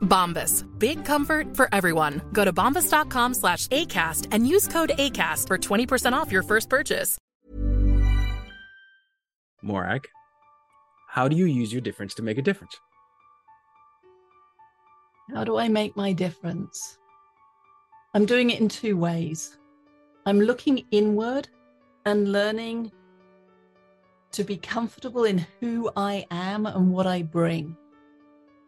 Bombas. Big comfort for everyone. Go to bombas.com slash ACAST and use code ACAST for 20% off your first purchase. Morag, how do you use your difference to make a difference? How do I make my difference? I'm doing it in two ways. I'm looking inward and learning to be comfortable in who I am and what I bring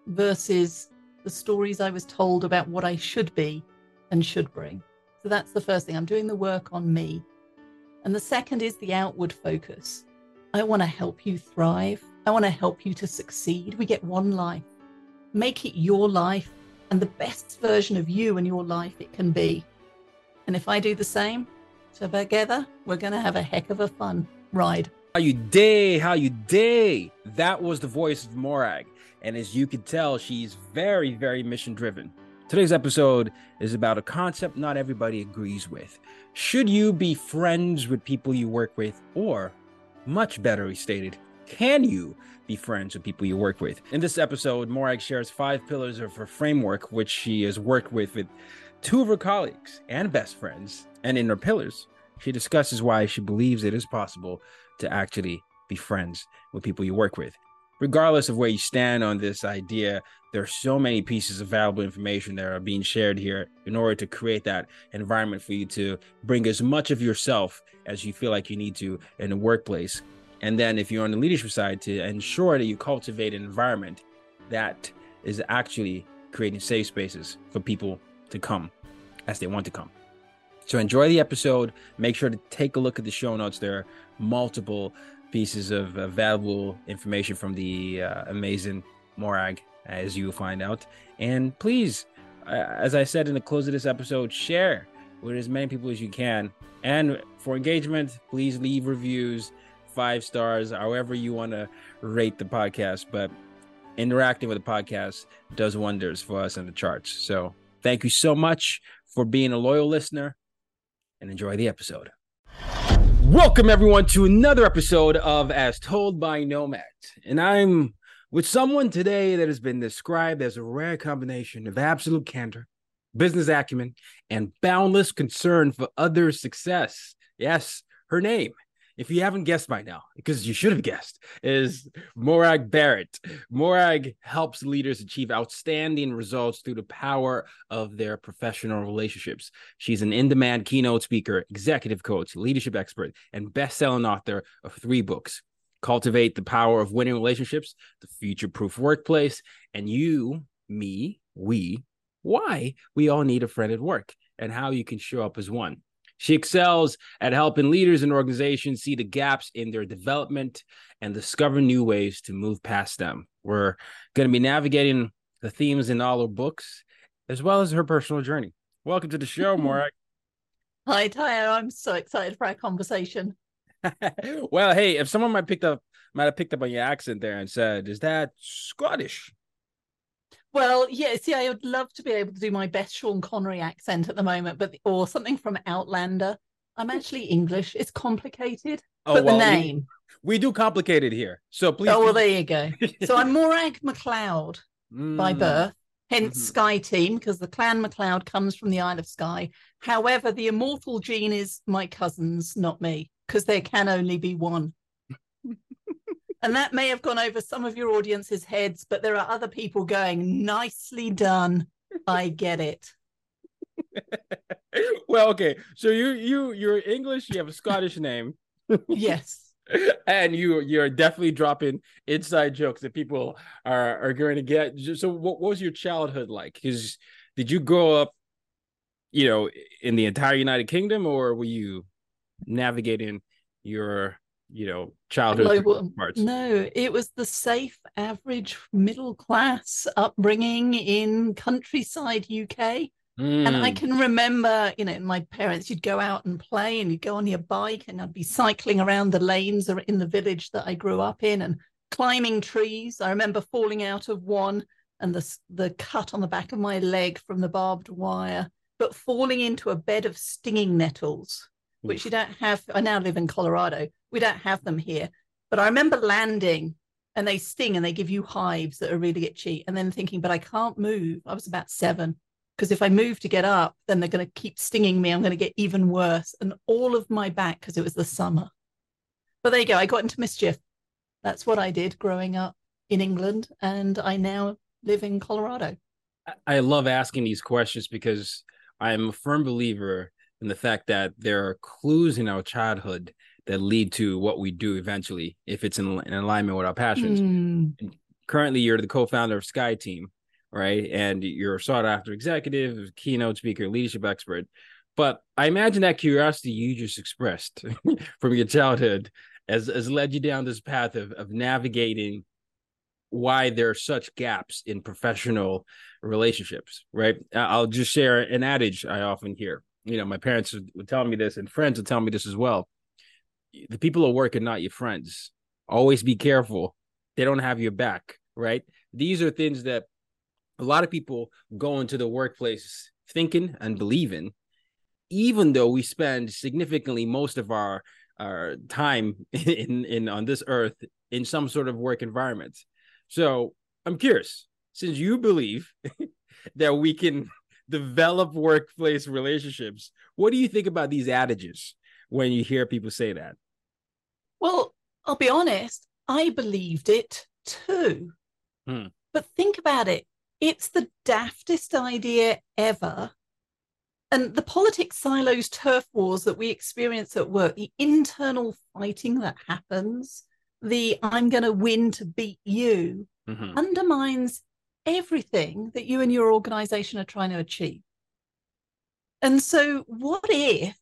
versus the stories I was told about what I should be and should bring. So that's the first thing. I'm doing the work on me. And the second is the outward focus. I want to help you thrive. I want to help you to succeed. We get one life. Make it your life and the best version of you and your life it can be. And if I do the same, together, we're going to have a heck of a fun ride. How you day? How you day? That was the voice of Morag. And as you can tell, she's very, very mission driven. Today's episode is about a concept not everybody agrees with. Should you be friends with people you work with, or much better stated, can you be friends with people you work with? In this episode, Morag shares five pillars of her framework, which she has worked with with two of her colleagues and best friends. And in her pillars, she discusses why she believes it is possible to actually be friends with people you work with. Regardless of where you stand on this idea, there are so many pieces of valuable information that are being shared here in order to create that environment for you to bring as much of yourself as you feel like you need to in the workplace. And then, if you're on the leadership side, to ensure that you cultivate an environment that is actually creating safe spaces for people to come as they want to come. So enjoy the episode. Make sure to take a look at the show notes. There are multiple pieces of uh, valuable information from the uh, amazing Morag, as you find out. And please, uh, as I said in the close of this episode, share with as many people as you can. And for engagement, please leave reviews, five stars, however you want to rate the podcast. But interacting with the podcast does wonders for us in the charts. So thank you so much for being a loyal listener and enjoy the episode. Welcome, everyone, to another episode of As Told by Nomad. And I'm with someone today that has been described as a rare combination of absolute candor, business acumen, and boundless concern for others' success. Yes, her name, if you haven't guessed by now, because you should have guessed, is Morag Barrett. Morag helps leaders achieve outstanding results through the power of their professional relationships. She's an in demand keynote speaker, executive coach, leadership expert, and best selling author of three books Cultivate the Power of Winning Relationships, The Future Proof Workplace, and You, Me, We, Why We All Need a Friend at Work, and How You Can Show Up as One. She excels at helping leaders and organizations see the gaps in their development and discover new ways to move past them. We're going to be navigating the themes in all her books, as well as her personal journey. Welcome to the show, Morag. Hi, Tayo. I'm so excited for our conversation. well, hey, if someone might picked up might have picked up on your accent there and said, "Is that Scottish?" Well, yeah, see, I would love to be able to do my best Sean Connery accent at the moment, but or something from Outlander. I'm actually English. It's complicated, Oh, but well, the name. We do complicate it here, so please. Oh, well, there you go. So I'm Morag MacLeod by Mm. birth, hence Mhm. SkyeTeam, because the clan MacLeod comes from the Isle of Skye. However, the immortal gene is my cousins, not me, because there can only be one. And that may have gone over some of your audience's heads, but there are other people going, nicely done. I get it. well, okay. So you you you're English. You have a Scottish name. yes. and you you're definitely dropping inside jokes that people are are going to get. So what, what was your childhood like? Because did you grow up, you know, in the entire United Kingdom, or were you navigating your you know childhood Global, parts? No, it was the safe, average, middle class upbringing in countryside UK. Mm. And I hmm. can remember, you know, my parents, you'd go out and play and you'd go on your bike and I'd be cycling around the lanes or in the village that I grew up in and climbing trees. I remember falling out of one and the, the cut on the back of my leg from the barbed wire, but falling into a bed of stinging nettles, which you don't have. I now live in Colorado. We don't have them here. But I remember landing and they sting and they give you hives that are really itchy. And then thinking, but I can't move. I was about seven because if I move to get up, then they're going to keep stinging me. I'm going to get even worse. And all of my back, because it was the summer. But there you go. I got into mischief. That's what I did growing up in England. And I now live in Colorado. I love asking these questions because I'm a firm believer in the fact that there are clues in our childhood that lead to what we do eventually if it's in, in alignment with our passions. Mm. Currently, you're the co-founder of SkyeTeam, right? And you're a sought after executive, keynote speaker, leadership expert. But I imagine that curiosity you just expressed from your childhood has, has led you down this path of, of navigating why there are such gaps in professional relationships, right? I'll just share an adage I often hear. You know, my parents would tell me this, and friends would tell me this as well. The people at work are not your friends. Always be careful. They don't have your back, right? These are things that a lot of people go into the workplace thinking and believing, even though we spend significantly most of our our time in in on this earth in some sort of work environment. So I'm curious, since you believe that we can develop workplace relationships, what do you think about these adages when you hear people say that? Well, I'll be honest, I believed it too. Hmm. But think about it it's the daftest idea ever. And the politics silos turf wars that we experience at work, the internal fighting that happens, the I'm going to win to beat you, mm-hmm. undermines everything that you and your organization are trying to achieve. And so, what if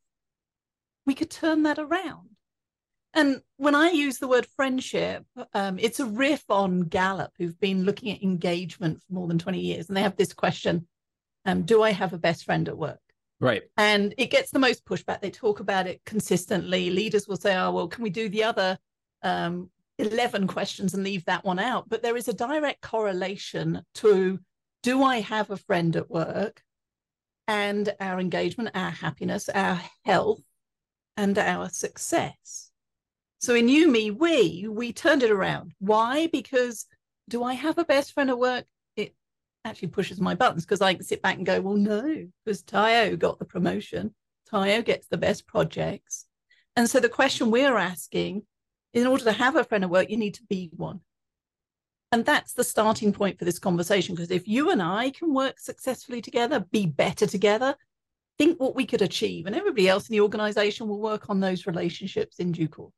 we could turn that around? And when I use the word friendship, um, it's a riff on Gallup, who've been looking at engagement for more than 20 years. And they have this question um, Do I have a best friend at work? Right. And it gets the most pushback. They talk about it consistently. Leaders will say, Oh, well, can we do the other um, 11 questions and leave that one out? But there is a direct correlation to do I have a friend at work and our engagement, our happiness, our health, and our success? So in you, me, we, we turned it around. Why? Because do I have a best friend at work? It actually pushes my buttons because I can sit back and go, well, no, because Tayo got the promotion. Tayo gets the best projects. And so the question we're asking, in order to have a friend at work, you need to be one. And that's the starting point for this conversation. Because if you and I can work successfully together, be better together, think what we could achieve, and everybody else in the organization will work on those relationships in due course.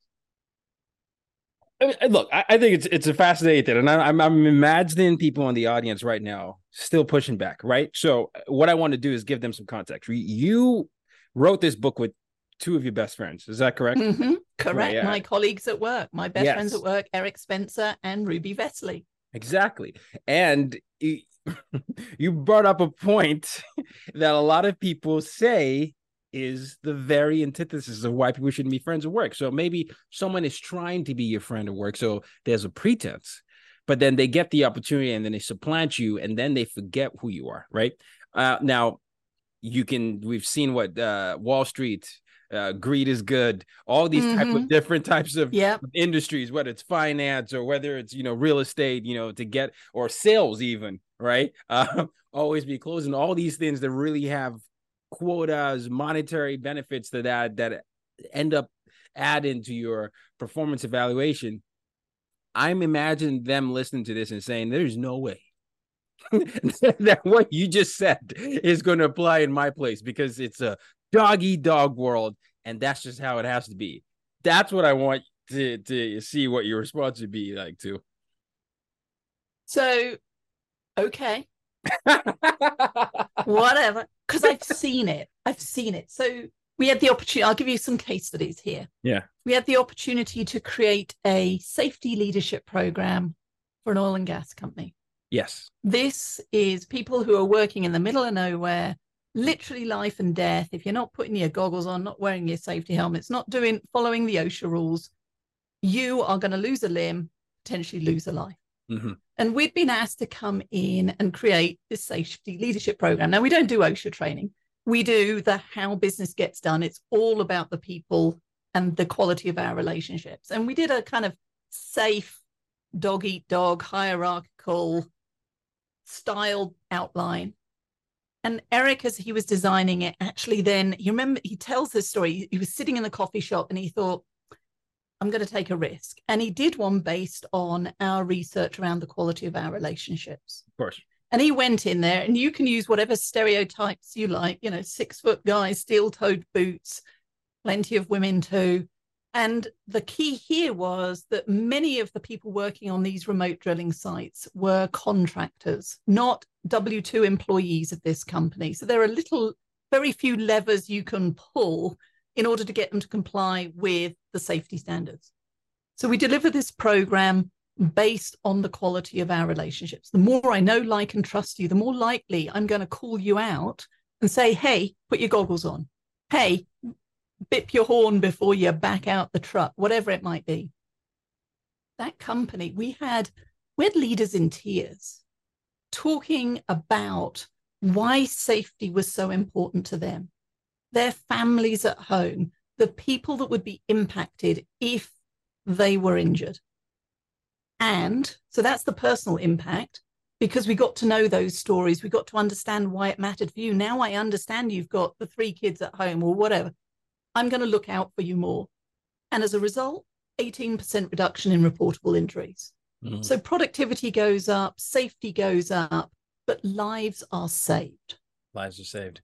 I mean, look, I, I, think it's it's a fascinating thing, and I, I'm I'm imagining people in the audience right now still pushing back, right? So what I want to do is give them some context. You wrote this book with two of your best friends. Is that correct? Mm-hmm. Correct. Right, yeah. My colleagues at work, my best yes. friends at work, Eric Spencer and Ruby Vesely. Exactly, and. you brought up a point that a lot of people say is the very antithesis of why people shouldn't be friends at work. So maybe someone is trying to be your friend at work. So there's a pretense, but then they get the opportunity and then they supplant you and then they forget who you are. Right. Uh, now, you can, we've seen what uh, Wall Street, uh, greed is good all these mm-hmm. type of mm-hmm. different types of, yep. industries whether it's finance or whether it's you know real estate you know to get or sales even right uh, always be closing all these things that really have quotas, monetary benefits to that that end up adding to your performance evaluation. I'm imagining them listening to this and saying, "There's no way that what you just said is going to apply in my place because it's a doggy dog world, and that's just how it has to be. That's what I want to to see what your response would be like to. So, okay, whatever, because I've seen it. I've seen it. So we had the opportunity. I'll give you some case studies here. Yeah. We had the opportunity to create a safety leadership program for an oil and gas company. Yes. This is people who are working in the middle of nowhere, literally life and death. If you're not putting your goggles on, not wearing your safety helmets, not doing following the OSHA rules, you are going to lose a limb, potentially lose a life. Mhm. And we'd been asked to come in and create this safety leadership program. Now, we don't do OSHA training, we do the how business gets done. It's all about the people and the quality of our relationships. And we did a kind of safe dog eat dog hierarchical style outline. And Eric, as he was designing it, actually then he remember he tells this story. He was sitting in the coffee shop and he thought, I'm going to take a risk. And he did one based on our research around the quality of our relationships. Of course. And he went in there, and you can use whatever stereotypes you like, you know, six foot guy, steel toed boots, plenty of women too. And the key here was that many of the people working on these remote drilling sites were contractors, not W 2 employees of this company. So there are little, very few levers you can pull in order to get them to comply with the safety standards. So we deliver this program based on the quality of our relationships. The more I know, like, and trust you, the more likely I'm going to call you out and say, hey, put your goggles on. Hey, bip your horn before you back out the truck, whatever it might be. That company, we had we had leaders in tears talking about why safety was so important to them, their families at home, the people that would be impacted if they were injured. And so that's the personal impact because we got to know those stories. We got to understand why it mattered for you. Now I understand you've got the three kids at home or whatever. I'm going to look out for you more. And as a result, 18% reduction in reportable injuries. Mhm. So productivity goes up, safety goes up, but lives are saved. Lives are saved.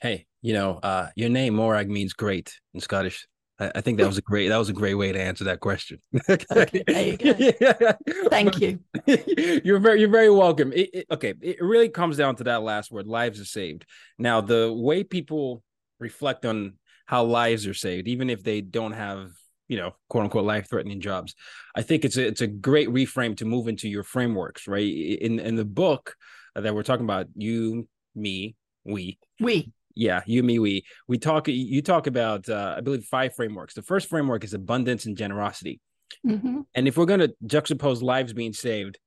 Hey, you know, uh, your name Morag means great in Scottish. I, I think that was a great that was a great way to answer that question. Okay, there you go. Yeah. Thank you. you're very you're very welcome. It, it- okay, it really comes down to that last word: lives are saved. Now, the way people reflect on how lives are saved, even if they don't have you know quote unquote life threatening jobs, I think it's a it's a great reframe to move into your frameworks. Right in in the book that we're talking about, you, me, we, We, yeah you me we. We talk you talk about uh, i believe five frameworks. The first framework is abundance and generosity. Mhm. and if we're going to juxtapose lives being saved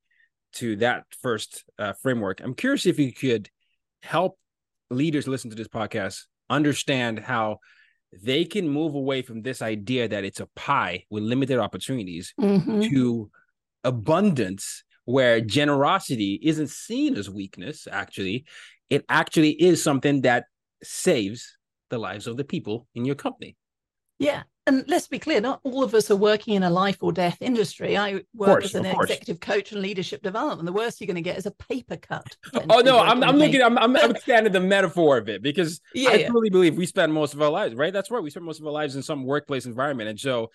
to that first uh, framework i'm curious if you could help leaders listen to this podcast understand how they can move away from this idea that it's a pie with limited opportunities Mhm. to abundance where generosity isn't seen as weakness actually it actually is something that saves the lives of the people in your company yeah. And let's be clear, not all of us are working in a life or death industry. I work course, as an executive coach and leadership development. The worst you're going to get is a paper cut. oh no i'm, I'm looking i'm, I'm, I'm expanding the metaphor of it because Yeah, i yeah. truly believe we spend most of our lives right that's right we spend most of our lives in some workplace environment and so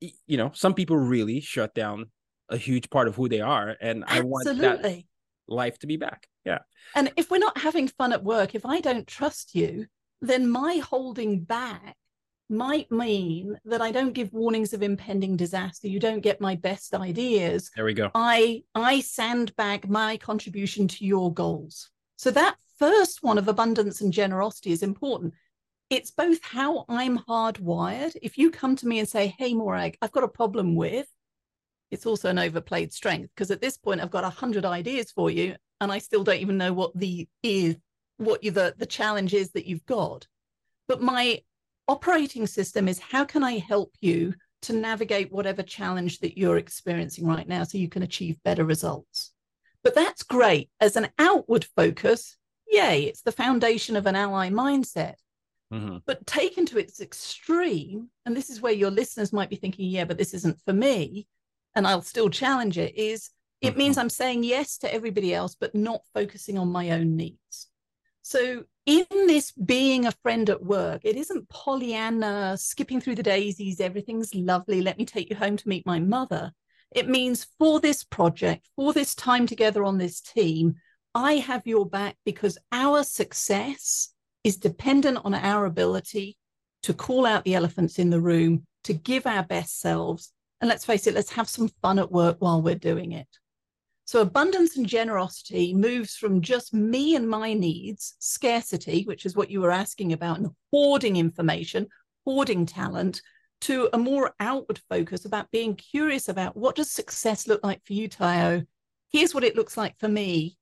you know some people really shut down a huge part of who they are and i want that Absolutely. Life to be back yeah And if we're not having fun at work, if I don't trust you, then my holding back might mean that I don't give warnings of impending disaster. You don't get my best ideas. there we go I I sandbag my contribution to your goals. So that first one of abundance and generosity is important. It's both how I'm hardwired. If you come to me and say, "Hey, Morag, I've got a problem with," it's also an overplayed strength because at this point I've got a hundred ideas for you, and I still don't even know what the is, what you the the challenge is that you've got. But my operating system is how can I help you to navigate whatever challenge that you're experiencing right now so you can achieve better results. But that's great. As an outward focus, yay, it's the foundation of an ally mindset. Mhm. But taken to its extreme, and this is where your listeners might be thinking, yeah, but this isn't for me, and I'll still challenge it, is It Mm-hmm. means I'm saying yes to everybody else, but not focusing on my own needs. So, in this being a friend at work, it isn't Pollyanna skipping through the daisies, everything's lovely, let me take you home to meet my mother. It means for this project, for this time together on this team, I have your back because our success is dependent on our ability to call out the elephants in the room, to give our best selves. And let's face it, let's have some fun at work while we're doing it. So, abundance and generosity moves from just me and my needs, scarcity, which is what you were asking about, and hoarding information, hoarding talent, to a more outward focus about being curious about what does success look like for you, Tayo? Here's what it looks like for me.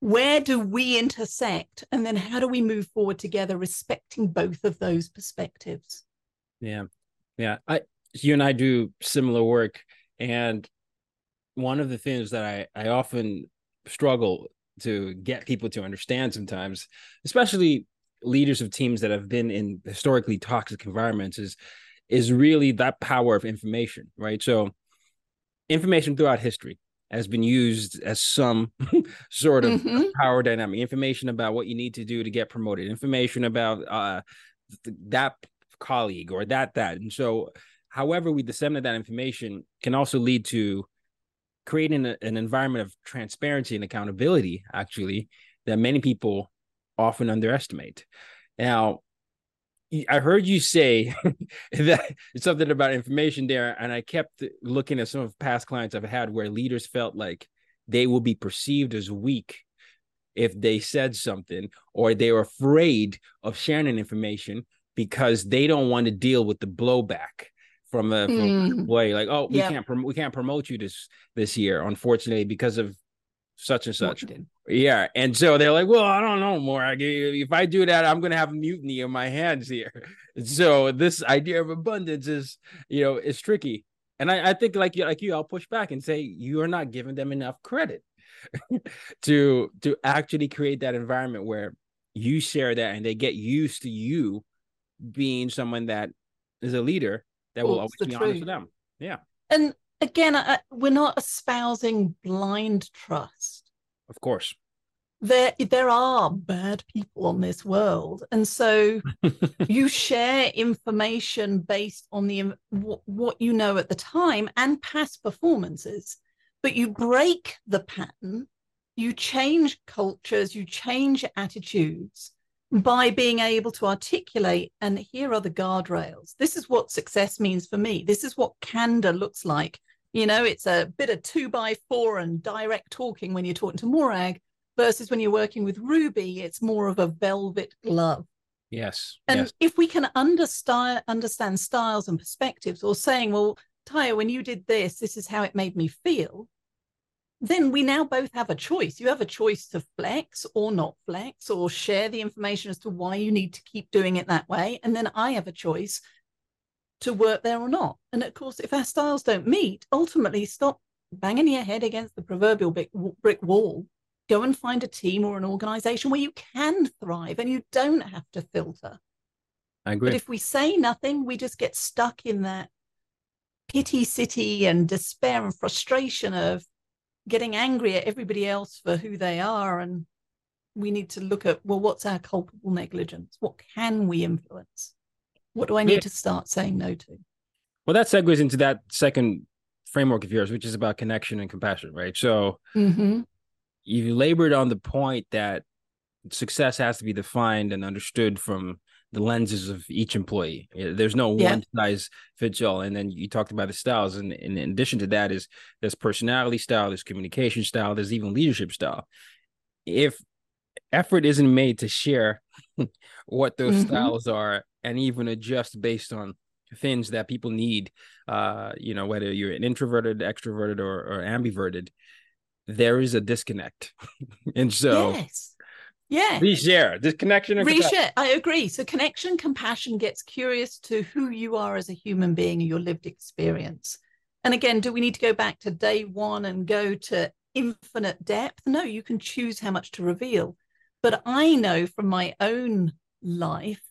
Where do we intersect? And then how do we move forward together, respecting both of those perspectives? Yeah. Yeah. I you and I do similar work. And one of the things that I, I often struggle to get people to understand sometimes, especially leaders of teams that have been in historically toxic environments, is is really that power of information, right? So information throughout history has been used as some sort of Mhm. power dynamic information about what you need to do to get promoted information about uh th- that colleague or that that and so however we disseminate that information can also lead to creating a, an environment of transparency and accountability actually that many people often underestimate. Now i heard you say that something about information there and i kept looking at some of past clients i've had where leaders felt like they will be perceived as weak if they said something or they were afraid of sharing information because they don't want to deal with the blowback from a from Mm. way like oh we Yep. can't prom- we can't promote you this this year unfortunately because of such and such. Yeah and so they're like well i don't know more. If i do that i'm gonna have mutiny in my hands here. So this idea of abundance is you know is tricky. And i, I think like you like you i'll push back and say you're not giving them enough credit to to actually create that environment where you share that and they get used to you being someone that is a leader that will always be the honest truth. with them yeah And again, I, we're not espousing blind trust. of course There, there are bad people on this world, and so you share information based on the um, what, what you know at the time and past performances, but you break the pattern. You change cultures, you change attitudes by being able to articulate and here are the guardrails. This is what success means for me. This is what candor looks like. You know, it's a bit of two by four and direct talking when you're talking to Morag versus when you're working with Ruby, it's more of a velvet glove. yes And yes if we can understand understand styles and perspectives, or saying, "Well, Tayo, when you did this, this is how it made me feel," then we now both have a choice. You have a choice to flex or not flex, or share the information as to why you need to keep doing it that way, and then I have a choice to work there or not. And of course, if our styles don't meet, ultimately stop banging your head against the proverbial brick wall. Go and find a team or an organization where you can thrive and you don't have to filter. i agree But if we say nothing, we just get stuck in that pity city and despair and frustration of getting angry at everybody else for who they are. And we need to look at, well, what's our culpable negligence? What can we influence? What do I need Yeah. to start saying no to? Well, that segues into that second framework of yours, which is about connection and compassion, right? So Mm-hmm. you labored on the point that success has to be defined and understood from the lenses of each employee. There's no Yeah. one size fits all. And then you talked about the styles, and, and in addition to that, is there's personality style, there's communication style, there's even leadership style. If effort isn't made to share what those Mhm. styles are and even adjust based on things that people need uh you know whether you're an introverted extroverted or, or ambiverted there is a disconnect and so yes. Yeah. reshare this connection and compassion. I agree. So connection, compassion gets curious to who you are as a human being and your lived experience. And again, do we need to go back to day one and go to infinite depth? No, you can choose how much to reveal. But I know from my own life,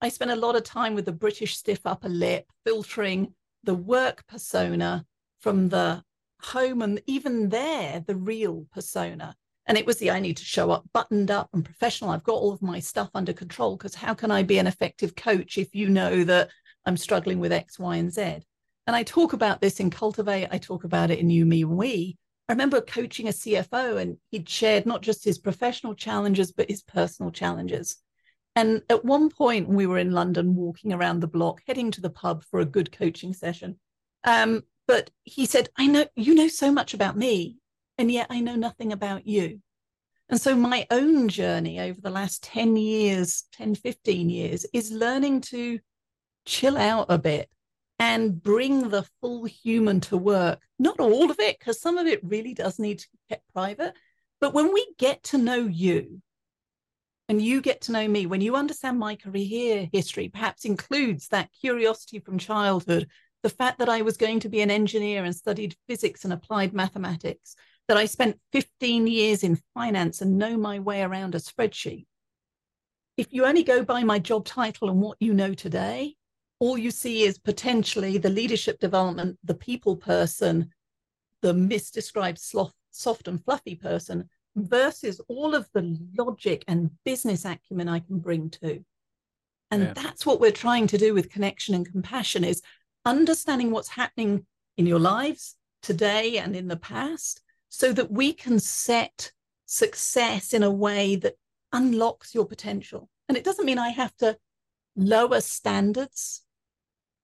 I spent a lot of time with the British stiff upper lip, filtering the work persona from the home and even there, the real persona. And it was the I need to show up buttoned up and professional. I've got all of my stuff under control because how can I be an effective coach if you know that I'm struggling with X, Y, and Z? And I talk about this in Cultivate, I talk about it in You, Me, We. I remember coaching a CFO and he'd shared not just his professional challenges, but his personal challenges. And at one point, we were in London walking around the block, heading to the pub for a good coaching session. Um, but he said, I know you know so much about me, and yet I know nothing about you. And so my own journey over the last 10 years, 10, 15 years is learning to chill out a bit and bring the full human to work. Not all of it, because some of it really does need to be kept private. But when we get to know you and you get to know me, when you understand my career history, perhaps includes that curiosity from childhood, the fact that I was going to be an engineer and studied physics and applied mathematics, that I spent 15 years in finance and know my way around a spreadsheet. If you only go by my job title and what you know today, all you see is potentially the leadership development, the people person, the misdescribed soft, soft and fluffy person versus all of the logic and business acumen I can bring to. And yeah. that's what we're trying to do with connection and compassion is understanding what's happening in your lives today and in the past so that we can set success in a way that unlocks your potential. And it doesn't mean I have to lower standards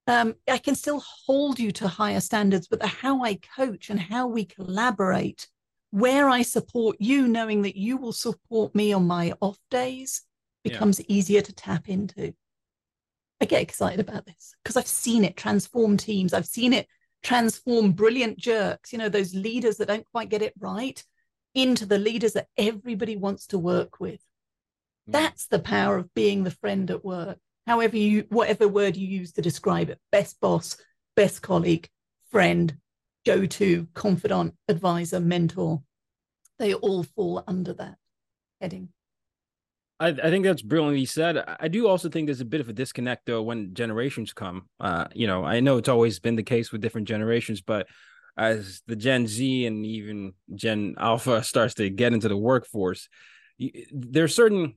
um, I can still hold you to higher standards, but the how I coach and how we collaborate, where I support you, knowing that you will support me on my off days, becomes yeah. easier to tap into. I get excited about this because I've seen it transform teams. I've seen it transform brilliant jerks, you know, those leaders that don't quite get it right into the leaders that everybody wants to work with. Mm. That's the power of being the friend at work however you whatever word you use to describe it best boss best colleague friend go-to confidant advisor mentor they all fall under that heading I, I think that's brilliantly said. I do also think there's a bit of a disconnect though when generations come. Uh, you know, I know it's always been the case with different generations, but as the Gen Z and even Gen Alpha starts to get into the workforce, there's certain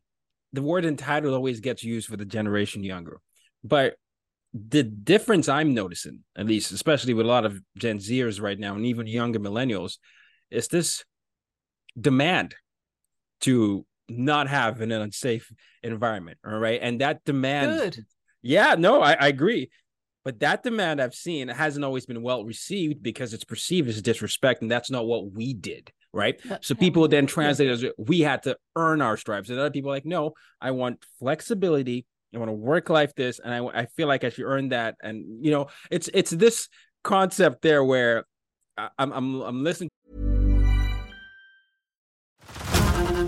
the word entitled always gets used for the generation younger. But the difference I'm noticing, at least, especially with a lot of Gen Zers right now and even younger millennials, is this demand to not have in an unsafe environment. All right. And that demand. Good. Yeah, no, I, I agree. But that demand I've seen hasn't always been well received because it's perceived as disrespect, and that's not what we did right? So people then translate as we had to earn our stripes, and other people like, no, I want flexibility. I want to work life this, and I I feel like I should earn that. And you know, it's it's this concept there where I'm I'm I'm listening.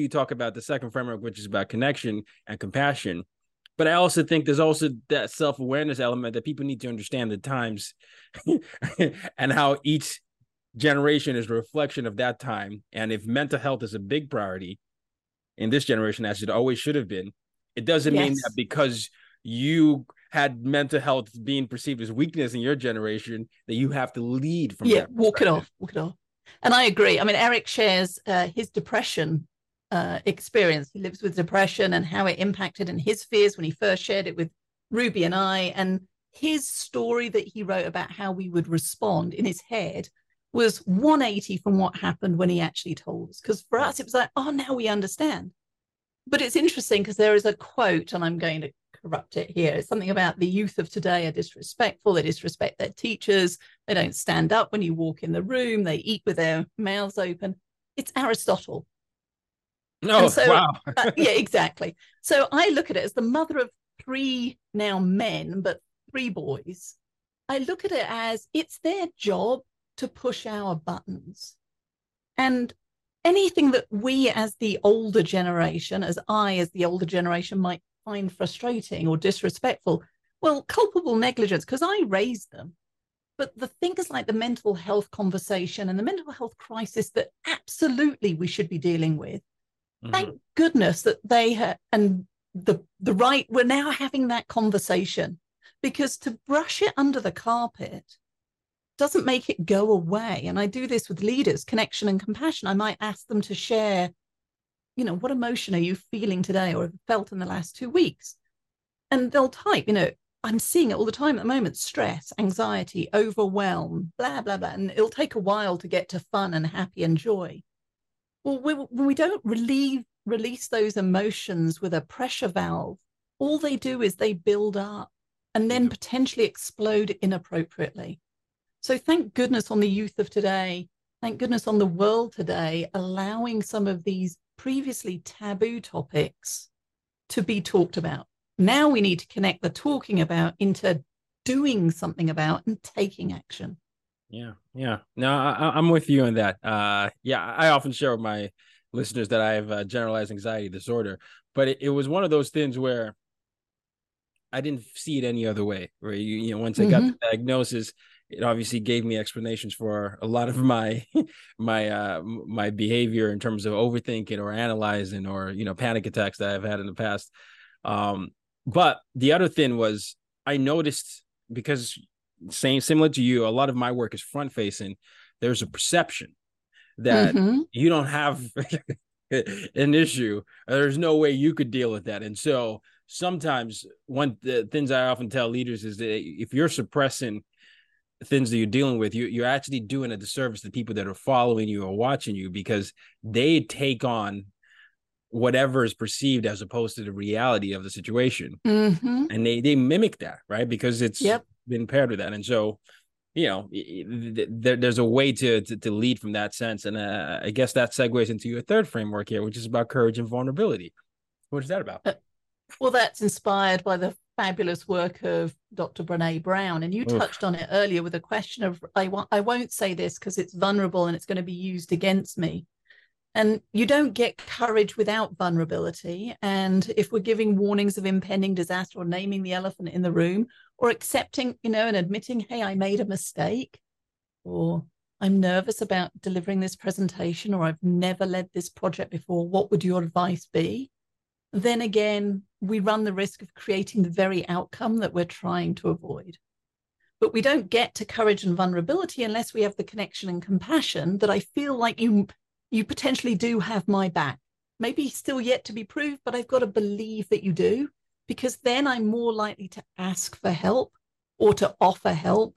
you talk about the second framework, which is about connection and compassion. But I also think there's also that self awareness element that people need to understand the times and how each generation is a reflection of that time. And if mental health is a big priority in this generation, as it always should have been, it doesn't yes. mean that because you had mental health being perceived as weakness in your generation that you have to lead from yeah walk it off walk it off and i agree i mean eric shares uh, his depression uh, experience. He lives with depression and how it impacted in his fears when he first shared it with Ruby and I. And his story that he wrote about how we would respond in his head was 180 from what happened when he actually told us. Because for us, it was like, oh, now we understand. But it's interesting because there is a quote, and I'm going to corrupt it here. It's something about the youth of today are disrespectful. They disrespect their teachers. They don't stand up when you walk in the room. They eat with their mouths open. It's Aristotle. No, so, wow. uh, yeah, exactly. So I look at it as the mother of three now men, but three boys. I look at it as it's their job to push our buttons. And anything that we, as the older generation, as I, as the older generation, might find frustrating or disrespectful, well, culpable negligence, because I raised them. But the things like the mental health conversation and the mental health crisis that absolutely we should be dealing with, mm-hmm. thank goodness that they ha- and the the right we're now having that conversation because to brush it under the carpet doesn't make it go away. And I do this with leaders, connection and compassion. I might ask them to share, you know, what emotion are you feeling today or have felt in the last two weeks? And they'll type, you know, I'm seeing it all the time at the moment stress, anxiety, overwhelm, blah, blah, blah. And it'll take a while to get to fun and happy and joy. Well, when we don't relieve, release those emotions with a pressure valve, all they do is they build up and then potentially explode inappropriately. So thank goodness on the youth of today, thank goodness on the world today, allowing some of these previously taboo topics to be talked about. Now we need to connect the talking about into doing something about and taking action. Yeah, yeah. No, I, am with you on that. Uh, yeah, I often share with my listeners that I have uh, generalized anxiety disorder, but it, it was one of those things where I didn't see it any other way. Where you, you know, once I got mm-hmm. the diagnosis, it obviously gave me explanations for a lot of my my uh my behavior in terms of overthinking or analyzing or you know panic attacks that I've had in the past. Um, but the other thing was I noticed because same similar to you, a lot of my work is front facing. There's a perception that mm-hmm. you don't have an issue. There's no way you could deal with that, and so sometimes one the things I often tell leaders is that if you're suppressing things that you're dealing with, you you're actually doing a disservice to people that are following you or watching you because they take on whatever is perceived as opposed to the reality of the situation, mm-hmm. and they they mimic that right because it's yep. Been paired with that, and so you know there, there's a way to, to, to lead from that sense, and uh, I guess that segues into your third framework here, which is about courage and vulnerability. What is that about? Uh, well, that's inspired by the fabulous work of Dr. Brene Brown. And you Oof. touched on it earlier with a question of I, wa- I won't say this because it's vulnerable and it's going to be used against me. And you don't get courage without vulnerability. And if we're giving warnings of impending disaster or naming the elephant in the room or accepting, you know, and admitting, hey, I made a mistake, or I'm nervous about delivering this presentation, or I've never led this project before, what would your advice be? Then again, we run the risk of creating the very outcome that we're trying to avoid. But we don't get to courage and vulnerability unless we have the connection and compassion that I feel like you you potentially do have my back. Maybe still yet to be proved, but I've got to believe that you do, because then I'm more likely to ask for help or to offer help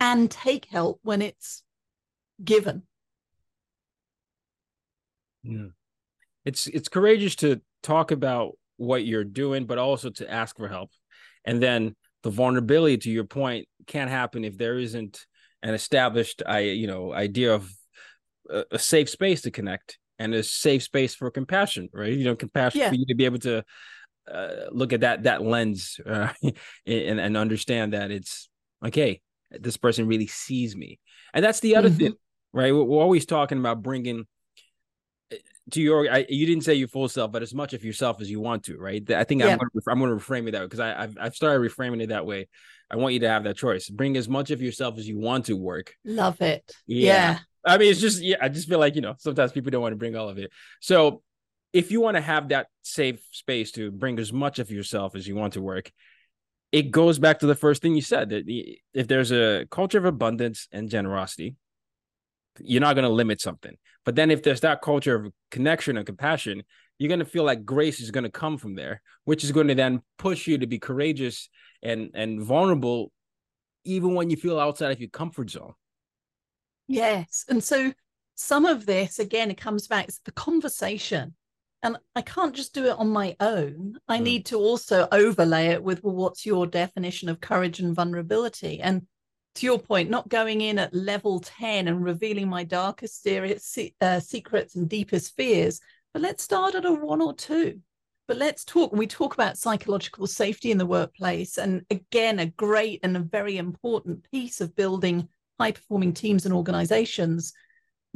and take help when it's given. Yeah. It's it's courageous to talk about what you're doing, but also to ask for help. And then the vulnerability, to your point, can't happen if there isn't an established, I you know, idea of a, a safe space to connect and a safe space for compassion, right? You know, compassion yeah. for you to be able to uh, look at that that lens uh, and and understand that it's okay. This person really sees me, and that's the other mm-hmm. thing, right? We're always talking about bringing to your I, you didn't say your full self but as much of yourself as you want to right i think yeah. i'm going to i'm to reframe it that way because i I've, I've started reframing it that way i want you to have that choice bring as much of yourself as you want to work love it yeah. yeah. i mean it's just yeah i just feel like you know sometimes people don't want to bring all of it so if you want to have that safe space to bring as much of yourself as you want to work it goes back to the first thing you said that if there's a culture of abundance and generosity you're not going to limit something. But then if there's that culture of connection and compassion, you're going to feel like grace is going to come from there, which is going to then push you to be courageous and and vulnerable, even when you feel outside of your comfort zone. Yes, and so some of this again, it comes back. to the conversation and I can't just do it on my own. I mm. need to also overlay it with, well, what's your definition of courage and vulnerability? And to your point, not going in at level 10 and revealing my darkest uh, secrets and deepest fears, but let's start at a one or two. But let's talk. We talk about psychological safety in the workplace. And again, a great and a very important piece of building high performing teams and organizations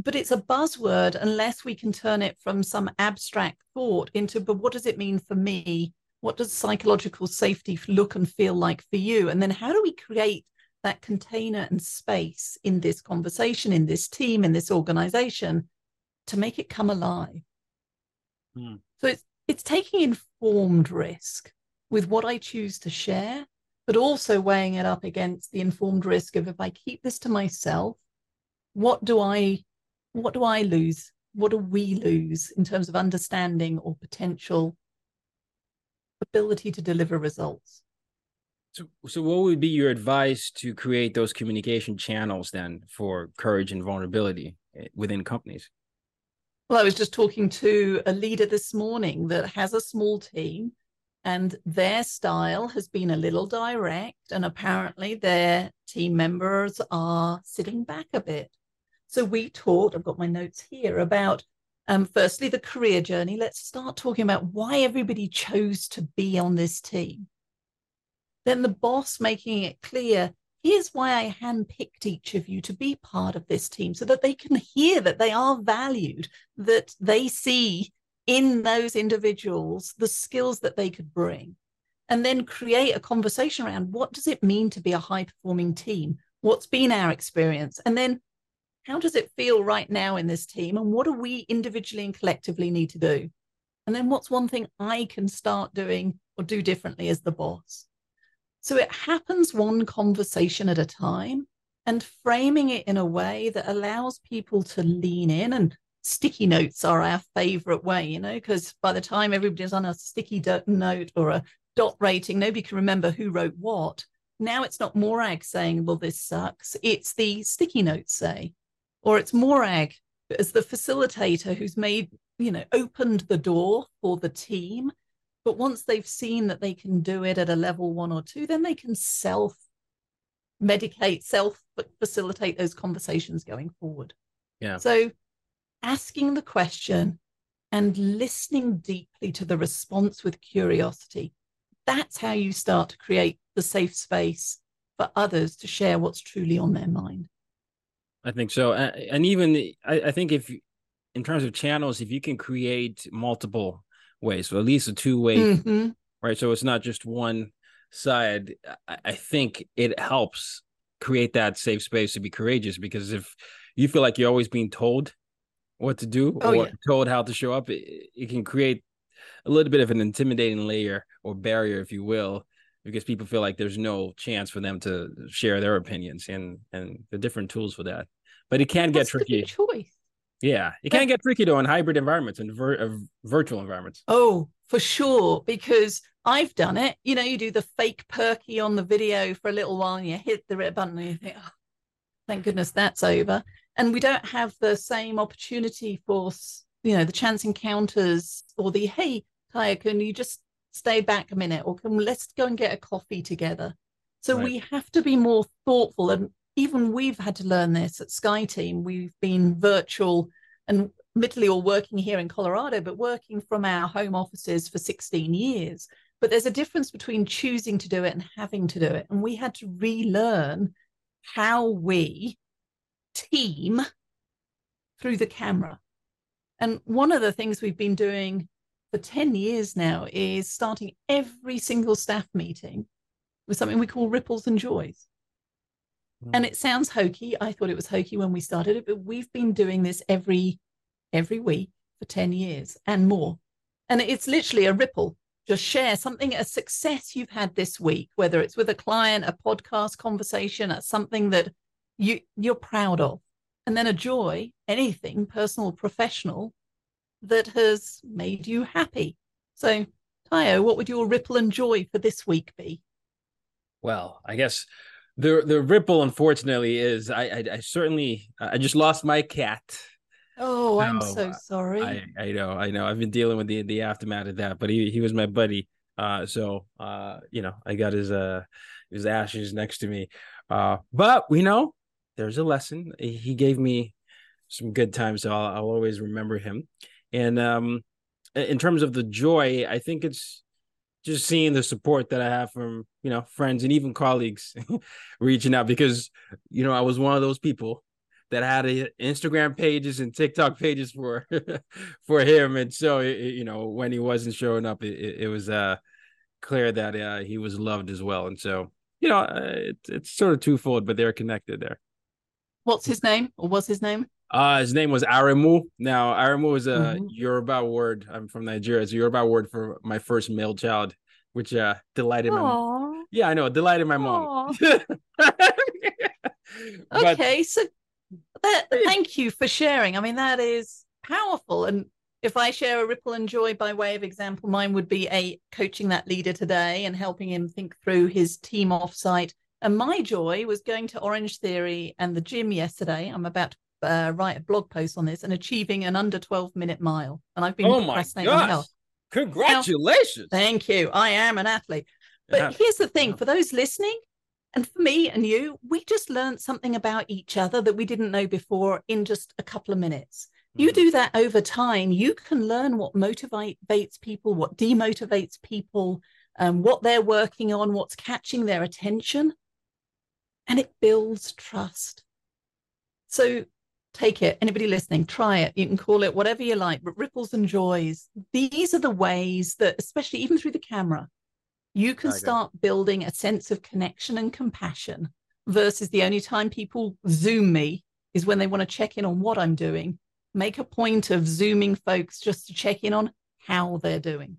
but it's a buzzword unless we can turn it from some abstract thought into but what does it mean for me? What does psychological safety look and feel like for you? And then how do we create that container and space in this conversation in this team in this organization to make it come alive? Hmm. so it's it's taking informed risk with what i choose to share but also weighing it up against the informed risk of if i keep this to myself what do i what do I lose? What do we lose in terms of understanding or potential ability to deliver results? So, so what would be your advice to create those communication channels then for courage and vulnerability eh, within companies? Well, I was just talking to a leader this morning that has a small team and their style has been a little direct and apparently their team members are sitting back a bit so we talked, I've got my notes here about um, firstly the career journey. Let's start talking about why everybody chose to be on this team. Then the boss making it clear here's why I handpicked each of you to be part of this team so that they can hear that they are valued, that they see in those individuals the skills that they could bring. And then create a conversation around what does it mean to be a high performing team? What's been our experience? And then how does it feel right now in this team? And what do we individually and collectively need to do? And then what's one thing I can start doing or do differently as the boss? So it happens one conversation at a time and framing it in a way that allows people to lean in and sticky notes are our favorite way, you know, because by the time everybody's on a sticky note or a dot rating, nobody can remember who wrote what. Now it's not Morag saying, well, this sucks. It's the sticky notes say, or it's Morag as the facilitator who's made, you know, opened the door for the team. But once they've seen that they can do it at a level one or two, then they can self medicate, self facilitate those conversations going forward. Yeah. So asking the question and listening deeply to the response with curiosity. That's how you start to create the safe space for others to share what's truly on their mind. I think so, and even I, think if in terms of channels, if you can create multiple ways, so at least a two way, mm-hmm. right? So it's not just one side. I think it helps create that safe space to be courageous because if you feel like you're always being told what to do oh, or yeah. told how to show up, it, it can create a little bit of an intimidating layer or barrier, if you will, because people feel like there's no chance for them to share their opinions and and the different tools for that. But it can get tricky. choice. Yeah it can get tricky though in hybrid environments and vir- uh, virtual environments. Oh for sure because i've done it. You know you do the fake perky on the video for a little while and you hit the red button and you think oh, thank goodness that's over. And we don't have the same opportunity for you know the chance encounters or the hey Kaya, can you just stay back a minute or can let's go and get a coffee together. So right. we have to be more thoughtful and even we've had to learn this at SkyeTeam. We've been virtual and admittedly all working here in colorado but working from our home offices for 16 years. But there's a difference between choosing to do it and having to do it. And we had to relearn how we team through the camera. And one of the things we've been doing for 10 years now is starting every single staff meeting with something we call ripples and joys. Mm. And it sounds hokey. I thought it was hokey when we started it, but we've been doing this every every week for 10 years and more. And it's literally a ripple. Just share something, a success you've had this week, whether it's with a client, a podcast conversation, something that you you're proud of. And then a joy, anything personal, professional, that has made you happy. So, Tayo, what would your ripple and joy for this week be? Well, I guess the the ripple, unfortunately, is I I, I certainly I just lost my cat. Oh, I'm so sorry. I, I know, I know. I've been dealing with the the aftermath of that, but he he was my buddy. Uh, so uh, you know, I got his uh his ashes next to me. Uh, but we know there's a lesson. He gave me some good times, so I'll, I'll always remember him. And um, in terms of the joy, I think it's just seeing the support that I have from you know friends and even colleagues reaching out because you know I was one of those people that had a, Instagram pages and TikTok pages for for him, and so it, you know when he wasn't showing up, it, it was uh clear that uh, he was loved as well, and so you know uh, it, it's sort of twofold, but they're connected there. What's his name, or was his name? Uh, his name was Aremu. Now, Aremu is a mm-hmm. Yoruba word. I'm from Nigeria. It's a Yoruba word for my first male child, which uh delighted Aww. my mom. Yeah, I know, delighted my mom. okay, so that, thank you for sharing. I mean, that is powerful. And if I share a ripple and joy by way of example, mine would be a coaching that leader today and helping him think through his team offsite. And my joy was going to Orangetheory and the gym yesterday. I'm about to uh, write a blog post on this and achieving an under 12 minute mile. And I've been oh my gosh. Congratulations. Now, thank you. I am an athlete. But yeah. here's the thing for those listening, and for me and you, we just learned something about each other that we didn't know before in just a couple of minutes. Mm-hmm. You do that over time, you can learn what motivates people, what demotivates people, um, what they're working on, what's catching their attention, and it builds trust. So take it. Anybody listening, try it. You can call it whatever you like, but ripples and joys. These are the ways that, especially even through the camera, you can okay. start building a sense of connection and compassion versus the only time people zoom me is when they want to check in on what I'm doing. Make a point of zooming folks just to check in on how they're doing.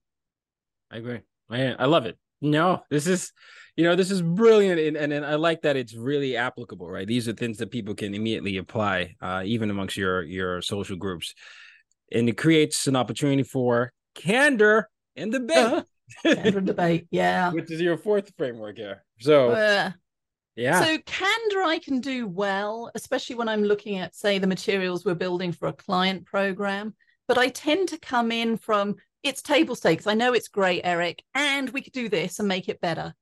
I agree. I, I love it. No, this is you know this is brilliant and, and, and i like that it's really applicable right? These are things that people can immediately apply uh, even amongst your your social groups. And it creates an opportunity for candor and debate. Uh, candor debate yeah. Which is your fourth framework here. So uh, yeah. So candor i can do well especially when i'm looking at say the materials we're building for a client program but i tend to come in from it's table stakes i know it's great eric and we could do this and make it better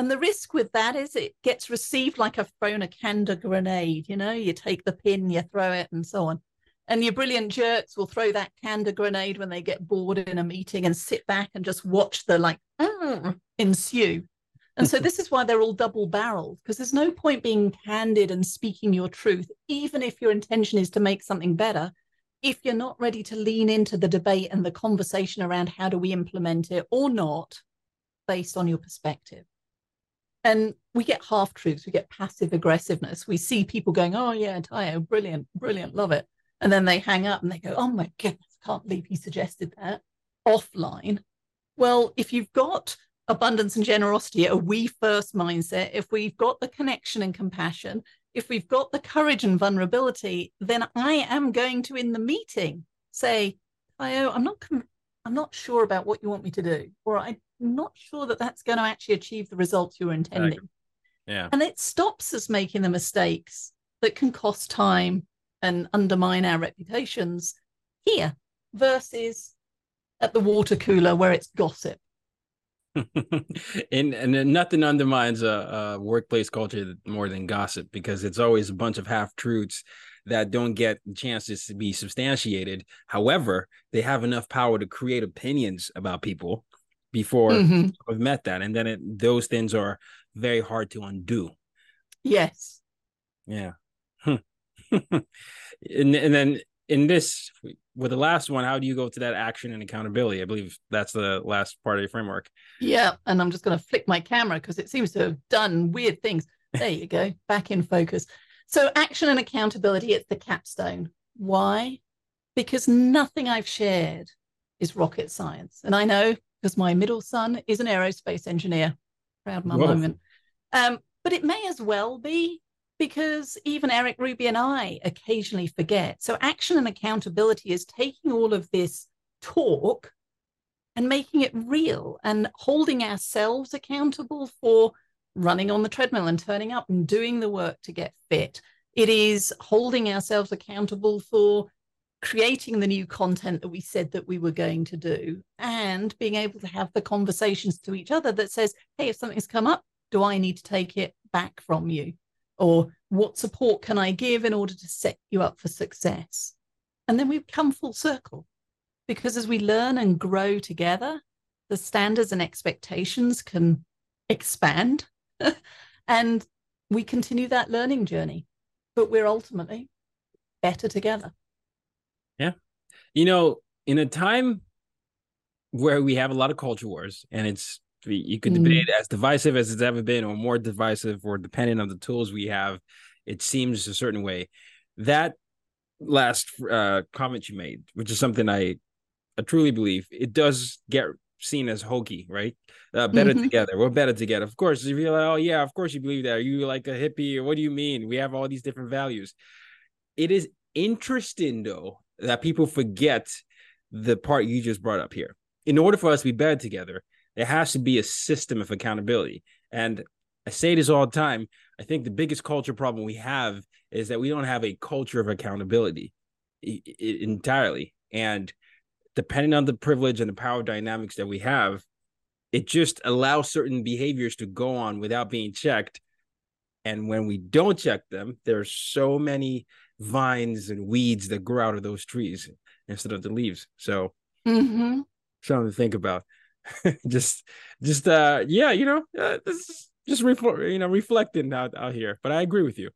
and the risk with that is it gets received like I've thrown a candor grenade. You know, you take the pin, you throw it, and so on. And your brilliant jerks will throw that candor grenade when they get bored in a meeting and sit back and just watch the like mm, ensue. And so this is why they're all double barreled because there's no point being candid and speaking your truth, even if your intention is to make something better, if you're not ready to lean into the debate and the conversation around how do we implement it or not based on your perspective. And we get half truths, we get passive aggressiveness. We see people going, Oh, yeah, Tayo, brilliant, brilliant, love it. And then they hang up and they go, Oh my goodness, can't believe he suggested that offline. Well, if you've got abundance and generosity, a we first mindset, if we've got the connection and compassion, if we've got the courage and vulnerability, then I am going to, in the meeting, say, Tayo, I'm not, I'm not sure about what you want me to do, or I'm not sure that that's going to actually achieve the results you're intending. Yeah. And it stops us making the mistakes that can cost time and undermine our reputations here versus at the water cooler where it's gossip. and, and nothing undermines a, a, workplace culture more than gossip because it's always a bunch of half truths that don't get chances to be substantiated. However, they have enough power to create opinions about people before mm-hmm. I've met that, and then it, those things are very hard to undo. Yes. Yeah. and, and then in this with the last one, how do you go to that action and accountability? I believe that's the last part of your framework. Yeah, and I'm just going to flick my camera because it seems to have done weird things. There you go, back in focus. So action and accountability, it's the capstone. Why? Because nothing I've shared is rocket science. And I know because my middle son is an aerospace engineer. Proud mum moment. Um, but it may as well be because even Eric Ruby and I occasionally forget. So, action and accountability is taking all of this talk and making it real and holding ourselves accountable for running on the treadmill and turning up and doing the work to get fit. It is holding ourselves accountable for creating the new content that we said that we were going to do and being able to have the conversations to each other that says, hey, if something's come up, do I need to take it back from you? Or what support can I give in order to set you up for success? And then we come full circle because as we learn and grow together, the standards and expectations can expand and we continue that learning journey, but we're ultimately better together. Yeah. You know, in a time where we have a lot of culture wars and it's you could debate mm. as divisive as it's ever been or more divisive or depending on the tools we have. It seems a certain way. That last uh, comment you made which is something i i truly believe it does get seen as hokey right? Uh, better mm-hmm. together. We're better together. Of course if you're like oh yeah of course you believe that. Are you like a hippie what do you mean? We have all these different values. It is interesting though that people forget the part you just brought up here. In order for us to be better together, there has to be a system of accountability. And I say this all the time. I think the biggest culture problem we have is that we don't have a culture of accountability entirely. And depending on the privilege and the power dynamics that we have, it just allows certain behaviors to go on without being checked. And when we don't check them, there's so many vines and weeds that grow out of those trees instead of the leaves. So mm-hmm. something to think about. just, just, uh, yeah, you know, uh, this is just reflect, you know, reflecting out out here. But I agree with you.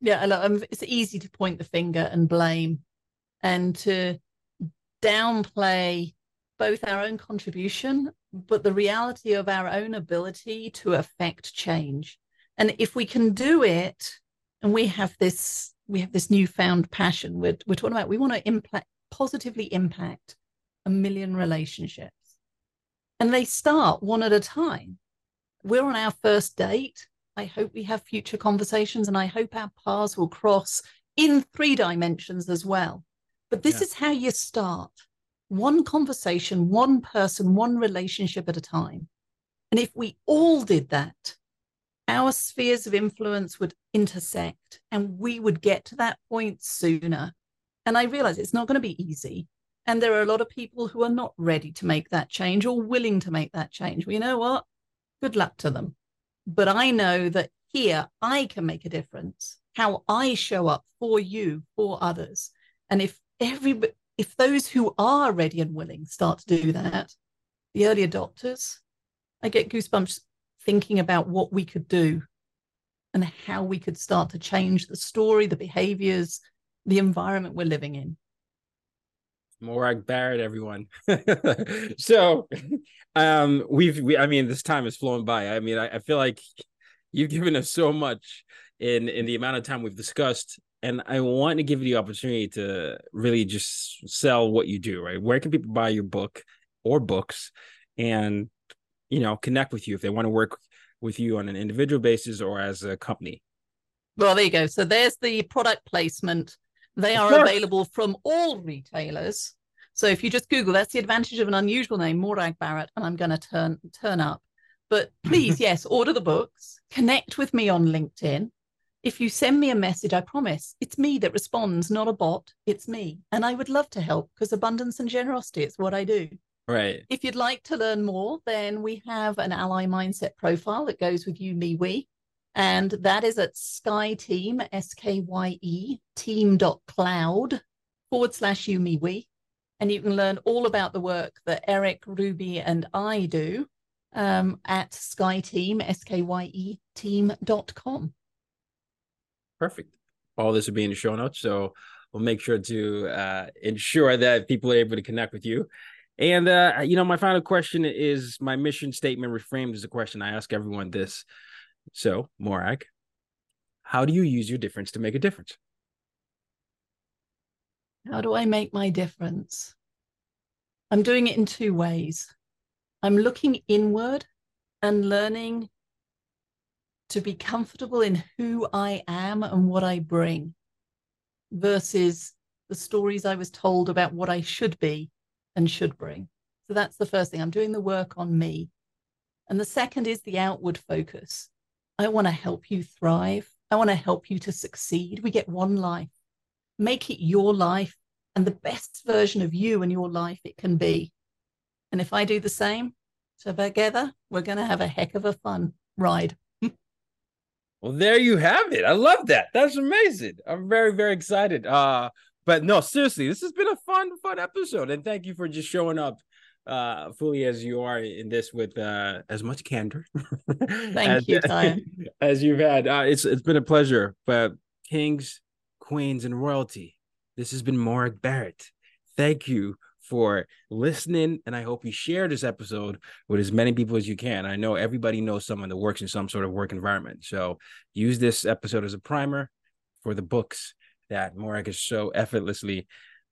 Yeah, um, it's easy to point the finger and blame, and to downplay both our own contribution, but the reality of our own ability to affect change. And if we can do it, and we have this we have this newfound passion. We're, we're talking about we want to impact positively impact a million relationships. And they start one at a time. We're on our first date. I hope we have future conversations and I hope our paths will cross in three dimensions as well. But this yeah. is how you start one conversation, one person, one relationship at a time. And if we all did that, our spheres of influence would intersect and we would get to that point sooner. And I realize it's not going to be easy. And there are a lot of people who are not ready to make that change or willing to make that change. Well, you know what? Good luck to them. But I know that here I can make a difference, how I show up for you, for others. And if every if those who are ready and willing start to do that, the early adopters, I get goosebumps thinking about what we could do and how we could start to change the story, the behaviors, the environment we're living in. Morag Barrett, everyone. so, um, we've, we, I mean, this time has flown by. I mean, I, I feel like you've given us so much in in the amount of time we've discussed and I want to give you the opportunity to really just sell what you do, right? Where can people buy your book or books and you know connect with you if they want to work with you on an individual basis or as a company well there you go so there's the product placement they are available from all retailers. So if you just google that's the advantage of an unusual name morag barrett and i'm going to turn turn up. But please yes order the books. Connect with me on linkedin. If you send me a message i promise it's me that responds not a bot. It's me. And i would love to help because abundance and generosity is what i do. Right. If you'd like to learn more, then we have an ally mindset profile that goes with you, me, we. And that is at Skye Team, S K Y E, team.cloud forward slash we. And you can learn all about the work that Eric, Ruby, and I do um, at Skye Team, S K Y E, team.com. Perfect. All this will be in the show notes. So we'll make sure to uh, ensure that people are able to connect with you. And uh, you know, my final question is my mission statement reframed as a question. I ask everyone this. So, Morag, how do you use your difference to make a difference? How do I make my difference? I'm doing it in two ways. I'm looking inward and learning to be comfortable in who I am and what I bring versus the stories I was told about what I should be and should bring. So that's the first thing. I'm doing the work on me. And the second is the outward focus. I want to help you thrive. I want to help you to succeed. We get one life. Make it your life and the best version of you and your life it can be. And if I do the same, so together, we're going to have a heck of a fun ride. well, there you have it. I love that. That's amazing. I'm very, very excited. Uh, but no, seriously, this has been a fun, fun episode. And thank you for just showing up uh fully as you are in this with uh as much candor thank as, you Ty. as you've had. Uh it's it's been a pleasure but kings queens and royalty this has been Morag Barrett. Thank you for listening and i hope you share this episode with as many people as you can. I know everybody knows someone that works in some sort of work environment so use this episode as a primer for the books that Morag is so effortlessly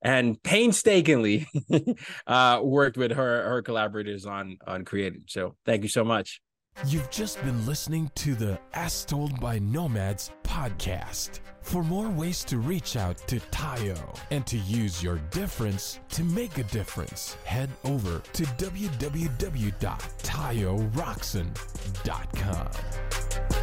and painstakingly uh, worked with her her collaborators on on creating. So thank you so much. You've just been listening to the As Told by Nomads podcast. For more ways to reach out to Tayo and to use your difference to make a difference, head over to www.tayoroxen.com.